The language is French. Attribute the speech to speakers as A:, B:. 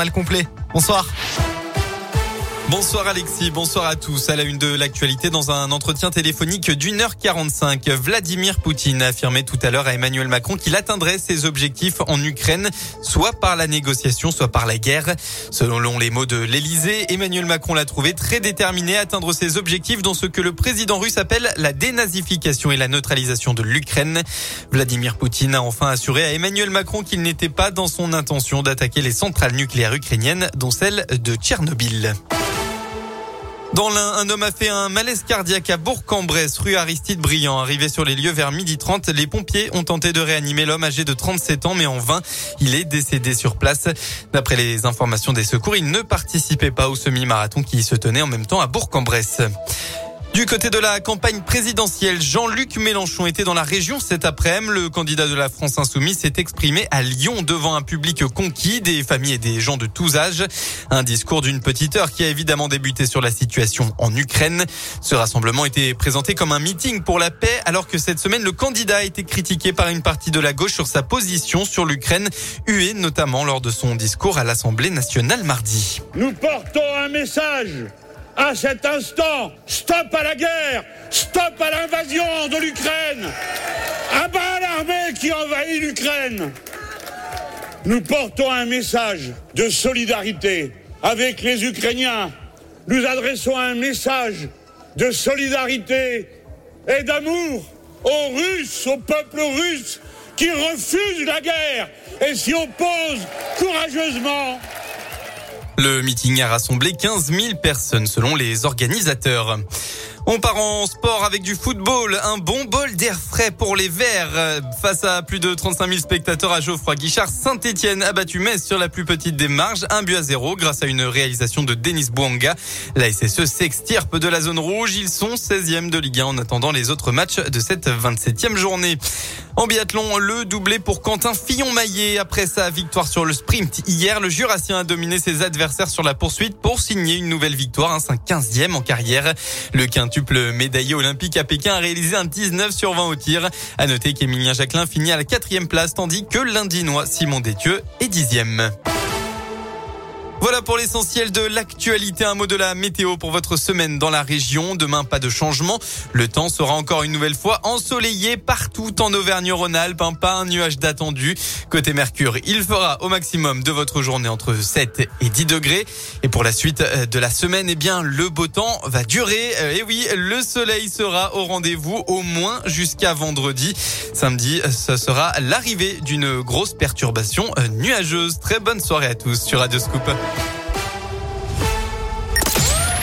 A: Mal complet. Bonsoir. Bonsoir Alexis, bonsoir à tous. À la une de l'actualité, dans un entretien téléphonique d'une heure 45, Vladimir Poutine a affirmé tout à l'heure à Emmanuel Macron qu'il atteindrait ses objectifs en Ukraine, soit par la négociation, soit par la guerre. Selon les mots de l'Elysée, Emmanuel Macron l'a trouvé très déterminé à atteindre ses objectifs dans ce que le président russe appelle la dénazification et la neutralisation de l'Ukraine. Vladimir Poutine a enfin assuré à Emmanuel Macron qu'il n'était pas dans son intention d'attaquer les centrales nucléaires ukrainiennes, dont celle de Tchernobyl. Dans l'un, un homme a fait un malaise cardiaque à Bourg-en-Bresse, rue Aristide Briand. Arrivé sur les lieux vers midi 30, les pompiers ont tenté de réanimer l'homme âgé de 37 ans, mais en vain. Il est décédé sur place. D'après les informations des secours, il ne participait pas au semi-marathon qui se tenait en même temps à Bourg-en-Bresse. Du côté de la campagne présidentielle, Jean-Luc Mélenchon était dans la région cet après-midi. Le candidat de la France Insoumise s'est exprimé à Lyon devant un public conquis, des familles et des gens de tous âges. Un discours d'une petite heure qui a évidemment débuté sur la situation en Ukraine. Ce rassemblement était présenté comme un meeting pour la paix alors que cette semaine, le candidat a été critiqué par une partie de la gauche sur sa position sur l'Ukraine, huée notamment lors de son discours à l'Assemblée nationale mardi.
B: Nous portons un message à cet instant. Stop à la guerre Stop à l'invasion de l'Ukraine À bas l'armée qui envahit l'Ukraine Nous portons un message de solidarité avec les Ukrainiens. Nous adressons un message de solidarité et d'amour aux Russes, au peuple russe qui refuse la guerre et s'y oppose courageusement.
A: Le meeting a rassemblé 15 000 personnes selon les organisateurs. On part en sport avec du football. Un bon bol d'air frais pour les Verts. Face à plus de 35 000 spectateurs à Geoffroy Guichard, Saint-Etienne a battu Metz sur la plus petite des marges, un but à zéro grâce à une réalisation de Denis Bouanga. La SSE s'extirpe de la zone rouge. Ils sont 16e de Ligue 1 en attendant les autres matchs de cette 27e journée. En biathlon, le doublé pour Quentin Fillon-Maillet. Après sa victoire sur le sprint hier, le Jurassien a dominé ses adversaires sur la poursuite pour signer une nouvelle victoire, un 15e en carrière. Le quintuple médaillé olympique à Pékin a réalisé un 19 sur 20 au tir. À noter qu'Emilien Jacquelin finit à la quatrième place, tandis que l'Indinois Simon Détieux est dixième. Voilà pour l'essentiel de l'actualité. Un mot de la météo pour votre semaine dans la région. Demain, pas de changement. Le temps sera encore une nouvelle fois ensoleillé partout en Auvergne-Rhône-Alpes. Pas un nuage d'attendu. Côté Mercure, il fera au maximum de votre journée entre 7 et 10 degrés. Et pour la suite euh, de la semaine, eh bien, le beau temps va durer. Euh, et oui, le soleil sera au rendez-vous au moins jusqu'à vendredi. Samedi, ce sera l'arrivée d'une grosse perturbation euh, nuageuse. Très bonne soirée à tous sur Radio Scoop.